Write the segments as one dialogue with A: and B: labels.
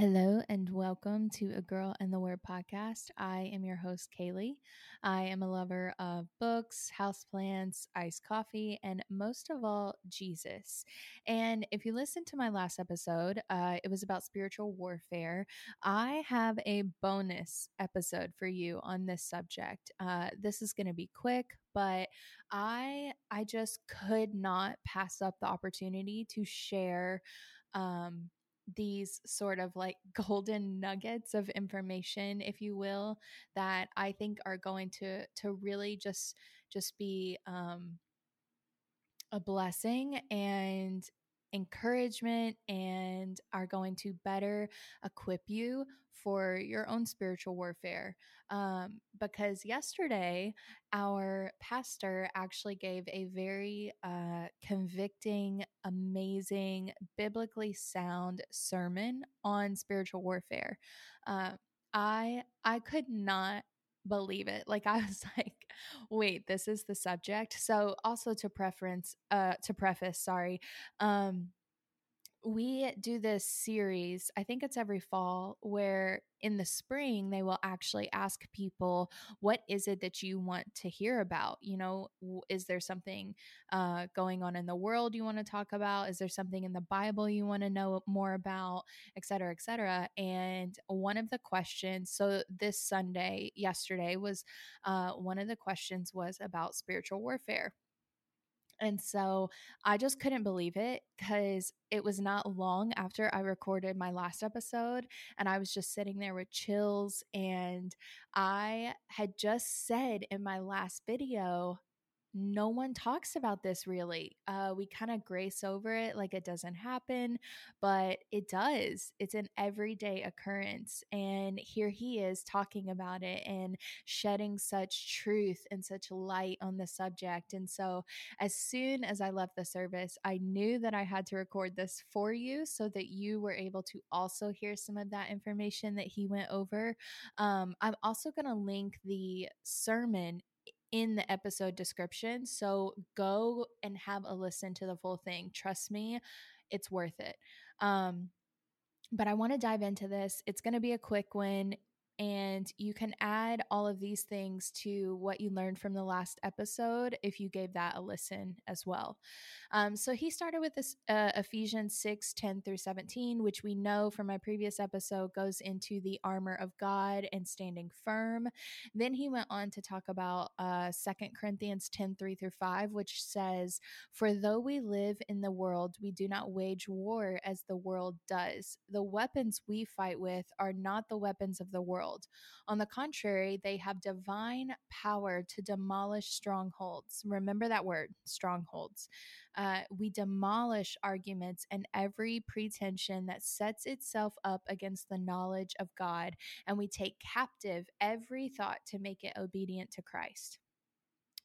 A: Hello and welcome to A Girl and the Word podcast. I am your host, Kaylee. I am a lover of books, houseplants, iced coffee, and most of all, Jesus. And if you listened to my last episode, uh, it was about spiritual warfare. I have a bonus episode for you on this subject. Uh, this is going to be quick, but I I just could not pass up the opportunity to share um these sort of like golden nuggets of information if you will that i think are going to to really just just be um a blessing and encouragement and are going to better equip you for your own spiritual warfare. Um, because yesterday, our pastor actually gave a very uh, convicting, amazing, biblically sound sermon on spiritual warfare. Uh, I I could not believe it. Like I was like, wait, this is the subject. So also to preference uh to preface, sorry. Um we do this series, I think it's every fall, where in the spring they will actually ask people, What is it that you want to hear about? You know, is there something uh, going on in the world you want to talk about? Is there something in the Bible you want to know more about, et cetera, et cetera? And one of the questions, so this Sunday, yesterday, was uh, one of the questions was about spiritual warfare. And so I just couldn't believe it because it was not long after I recorded my last episode. And I was just sitting there with chills. And I had just said in my last video, no one talks about this really. Uh, we kind of grace over it like it doesn't happen, but it does. It's an everyday occurrence. And here he is talking about it and shedding such truth and such light on the subject. And so, as soon as I left the service, I knew that I had to record this for you so that you were able to also hear some of that information that he went over. Um, I'm also going to link the sermon in the episode description. So go and have a listen to the full thing. Trust me, it's worth it. Um, but I want to dive into this. It's going to be a quick one. And you can add all of these things to what you learned from the last episode if you gave that a listen as well. Um, so he started with this uh, Ephesians 6 10 through 17, which we know from my previous episode goes into the armor of God and standing firm. Then he went on to talk about uh, 2 Corinthians 10 3 through 5, which says, For though we live in the world, we do not wage war as the world does. The weapons we fight with are not the weapons of the world world. On the contrary, they have divine power to demolish strongholds. Remember that word, strongholds. Uh, we demolish arguments and every pretension that sets itself up against the knowledge of God, and we take captive every thought to make it obedient to Christ.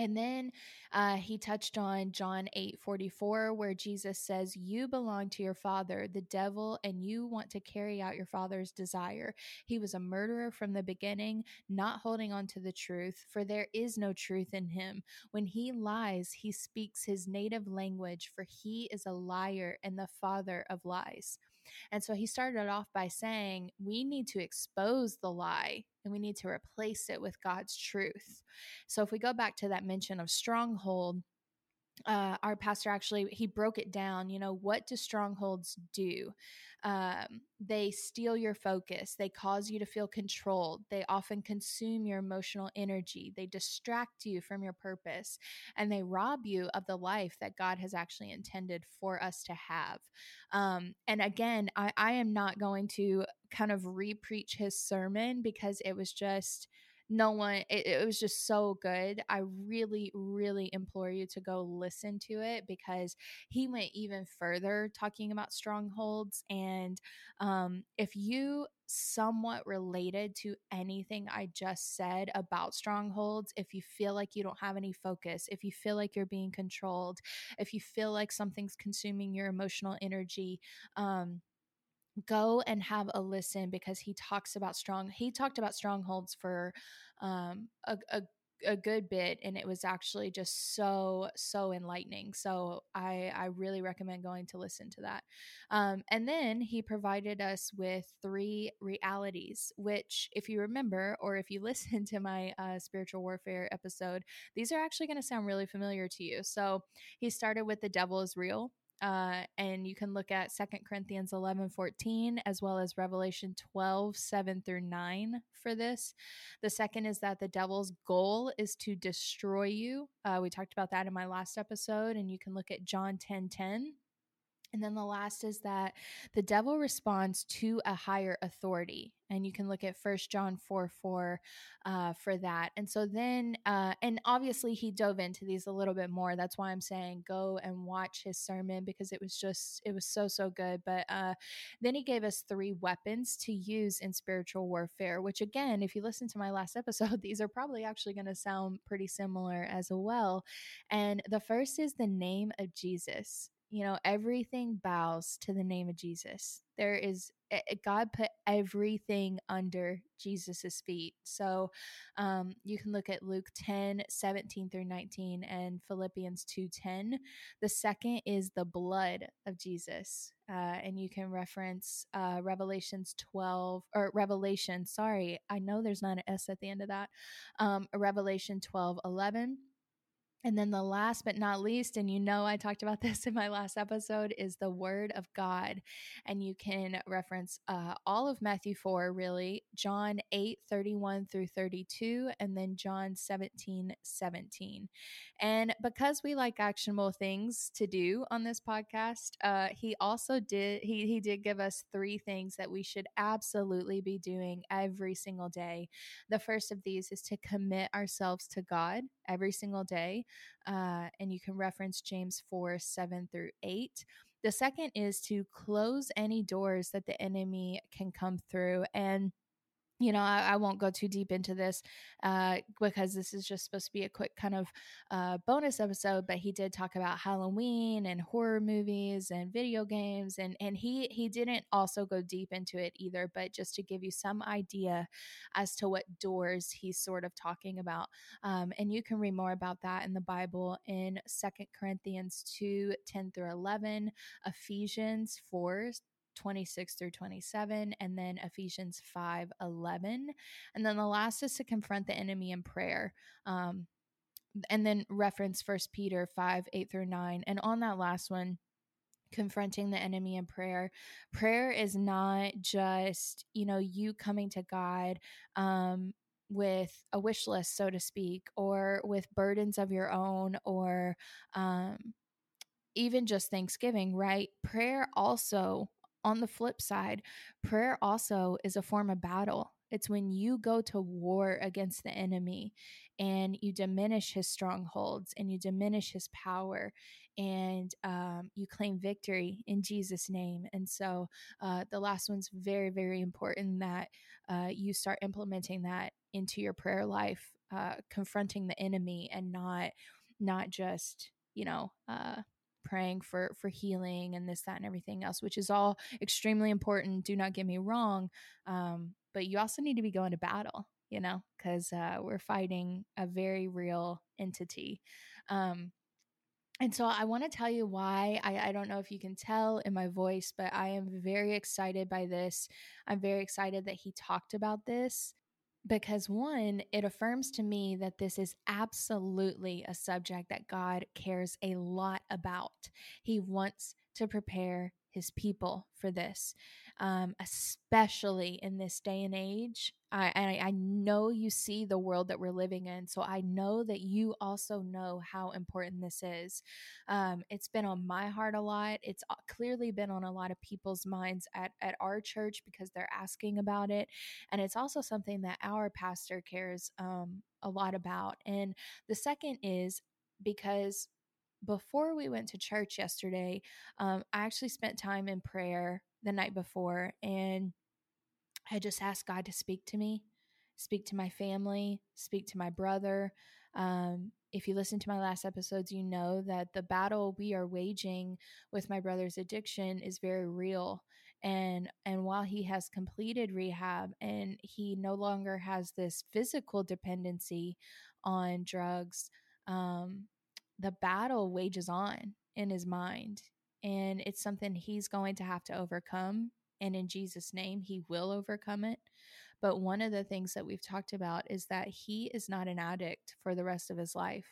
A: And then uh, he touched on John 8 44, where Jesus says, You belong to your father, the devil, and you want to carry out your father's desire. He was a murderer from the beginning, not holding on to the truth, for there is no truth in him. When he lies, he speaks his native language, for he is a liar and the father of lies. And so he started off by saying, We need to expose the lie and we need to replace it with God's truth. So if we go back to that mention of stronghold, uh, our pastor actually he broke it down you know what do strongholds do? Um, they steal your focus. They cause you to feel controlled. They often consume your emotional energy. They distract you from your purpose and they rob you of the life that god has actually intended for us to have. Um, and again I, I am not going to kind of repreach his sermon because it was just no one it, it, was just so good i really really implore you to go listen to it because he went even further talking about strongholds and um, if you somewhat related to anything i just said about strongholds if you feel like you don't have any focus if you feel like you're being controlled if you feel like something's consuming your emotional energy um, go and have a listen because he talks about strong he talked about strongholds for um, a, a a good bit and it was actually just so so enlightening so i i really recommend going to listen to that. Um, and then he provided us with three realities which if you remember or if you listen to my uh, spiritual warfare episode these are actually going to sound really familiar to you. So he started with the devil is real uh, and you can look at Second Corinthians 11 14 as well as Revelation 12 7 through 9 for this. The second is that the devil's goal is to destroy you. Uh, we talked about that in my last episode, and you can look at John 10 10 and then the last is that the devil responds to a higher authority. And you can look at First John 4 4 uh, for that. And so then, uh, and obviously he dove into these a little bit more. That's why I'm saying go and watch his sermon because it was just, it was so, so good. But uh, then he gave us three weapons to use in spiritual warfare, which again, if you listen to my last episode, these are probably actually going to sound pretty similar as well. And the first is the name of Jesus you know, everything bows to the name of Jesus. There is eh, eh, God put everything under Jesus's feet. So um, you can look at Luke 10, 17 through 19 and Philippians 2 10. The second is the blood of Jesus. Uh, and you can reference uh, Revelations 12 or Revelation, sorry, I know there's not an S at the end of that. Um, Revelation 12 11 and then the last but not least, and you know I talked about this in my last episode, is the Word of God. And you can reference uh, all of Matthew 4, really, John 8, 31 through 32, and then John 17, 17. And because we like actionable things to do on this podcast, uh, he also did, he, he did give us three things that we should absolutely be doing every single day. The first of these is to commit ourselves to God every single day uh, and you can reference James 4 7 through 8. The second is to close any doors that the enemy can come through. And you know, I, I, won't go too deep into this uh, because this is just supposed to be a quick kind of uh, bonus episode. But he did talk about Halloween and horror movies and video games, and and he he didn't also go deep into it either. But just to give you some idea as to what doors he's sort of talking about, um, and you can read more about that in the Bible in Second Corinthians two ten through eleven, Ephesians four 26 through 27 and then Ephesians 5 11 and then the last is to confront the enemy in prayer um, and then reference first Peter 5 8 through 9 and on that last one confronting the enemy in prayer prayer is not just you know you coming to God um with a wish list so to speak or with burdens of your own or um even just Thanksgiving, right? Prayer also on the flip side, prayer also is a form of battle. It's when you go to war against the enemy and you diminish his strongholds and you diminish his power and um, you claim victory in Jesus' name. And so uh, the last one's very, very important that uh, you start implementing that into your prayer life, uh, confronting the enemy and not not just you know uh, praying for for healing and this that and everything else which is all extremely important do not get me wrong um, but you also need to be going to battle you know because uh, we're fighting a very real entity um, and so I want to tell you why. I, I don't know if you can tell in my voice, but I am very excited by this. I'm very excited that he talked about this because one, it affirms to me that this is absolutely a subject that God cares a lot about. He wants to prepare his people for this, um, especially in this day and age. I, I, I know you see the world that we're living in, so I know that you also know how important this is. Um, it's been on my heart a lot. It's uh, clearly been on a lot of people's minds at, at our church because they're asking about it. And it's also something that our pastor cares um, a lot about. And the second is because before we went to church yesterday, um, I actually spent time in prayer the night before and I just asked God to speak to me, speak to my family, speak to my brother. Um, if you listen to my last episodes, you know that the battle we are waging with my brother's addiction is very real. And and while he has completed rehab and he no longer has this physical dependency on drugs, um, the battle wages on in his mind. And it's something he's going to have to overcome. And in Jesus' name, he will overcome it. But one of the things that we've talked about is that he is not an addict for the rest of his life.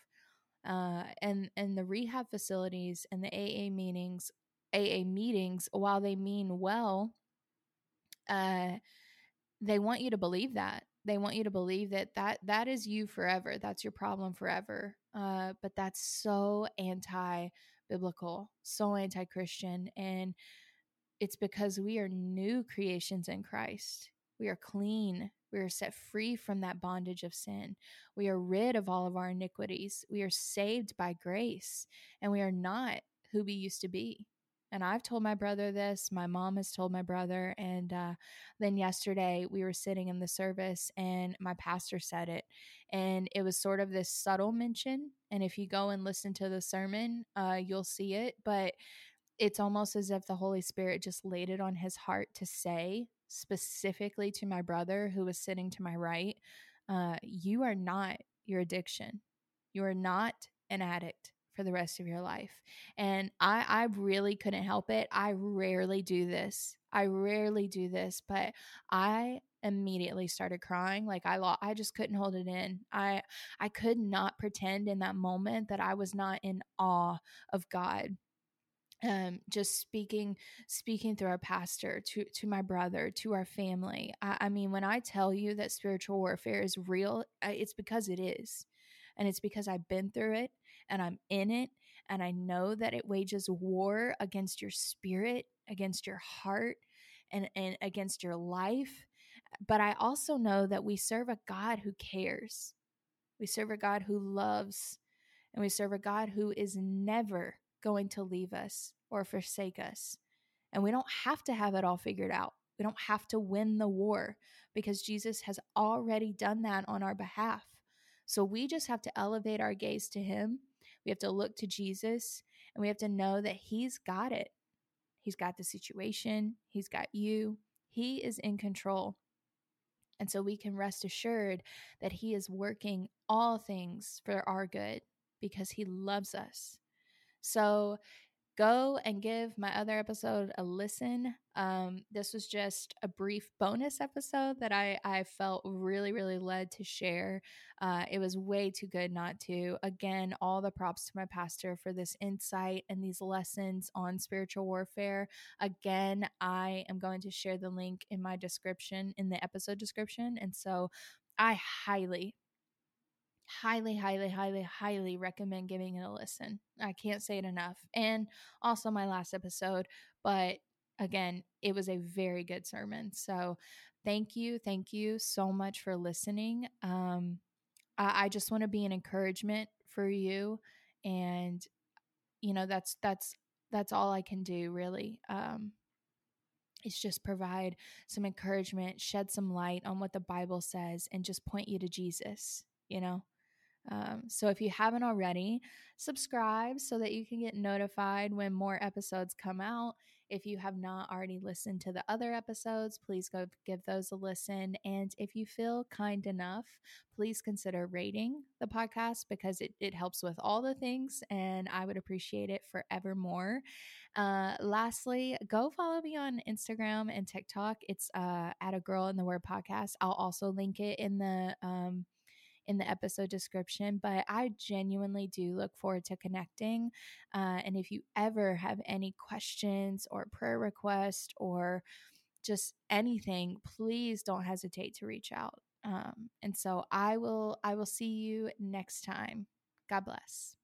A: Uh, and and the rehab facilities and the AA meetings, AA meetings, while they mean well, uh, they want you to believe that they want you to believe that that that is you forever. That's your problem forever. Uh, but that's so anti biblical, so anti Christian, and it's because we are new creations in Christ. We are clean. We are set free from that bondage of sin. We are rid of all of our iniquities. We are saved by grace, and we are not who we used to be. And I've told my brother this. My mom has told my brother. And uh, then yesterday we were sitting in the service and my pastor said it. And it was sort of this subtle mention. And if you go and listen to the sermon, uh, you'll see it. But it's almost as if the Holy Spirit just laid it on his heart to say specifically to my brother who was sitting to my right, uh, You are not your addiction. You are not an addict for the rest of your life. And I I really couldn't help it. I rarely do this. I rarely do this, but I immediately started crying like I lo- I just couldn't hold it in. I I could not pretend in that moment that I was not in awe of God um, just speaking speaking through our pastor to to my brother to our family I, I, mean when i tell you that spiritual warfare is real it's because it is and it's because i've been through it and I'm in it and I know that it wages war against your spirit, against your heart, and, and against your life. But I also know that we serve a God who cares. We serve a God who loves, and we serve a God who is never going to leave us or forsake us. And we don't have to have it all figured out. We don't have to win the war because Jesus has already done that on our behalf. So we just have to elevate our gaze to Him we have to look to Jesus and we have to know that He's got it. He's got the situation, He's got you, He is in control. And so we can rest assured that He is working all things for our good because He loves us. So go and give my other episode a listen. Um, this was just a brief bonus episode that I, I felt really, really led to share. Uh, it was way too good not to. Again, all the props to my pastor for this insight and these lessons on spiritual warfare. Again, I am going to share the link in my description, in the episode description. And so I highly, highly, highly, highly, highly recommend giving it a listen. I can't say it enough. And also my last episode, but again, it was a very good sermon. So thank you. Thank you so much for listening. Um, I, I just want to be an encouragement for you. And, you know, that's, that's, that's all I can do really. Um, it's just provide some encouragement, shed some light on what the Bible says, and just point you to Jesus, you know? Um, so if you haven't already, subscribe so that you can get notified when more episodes come out. If you have not already listened to the other episodes, please go give those a listen. And if you feel kind enough, please consider rating the podcast because it, it helps with all the things and I would appreciate it forevermore. Uh, lastly, go follow me on Instagram and TikTok. It's uh, at a girl in the word podcast. I'll also link it in the um, in the episode description. But I genuinely do look forward to connecting. Uh, and if you ever have any questions or prayer requests or just anything, please don't hesitate to reach out. Um, and so I will I will see you next time. God bless.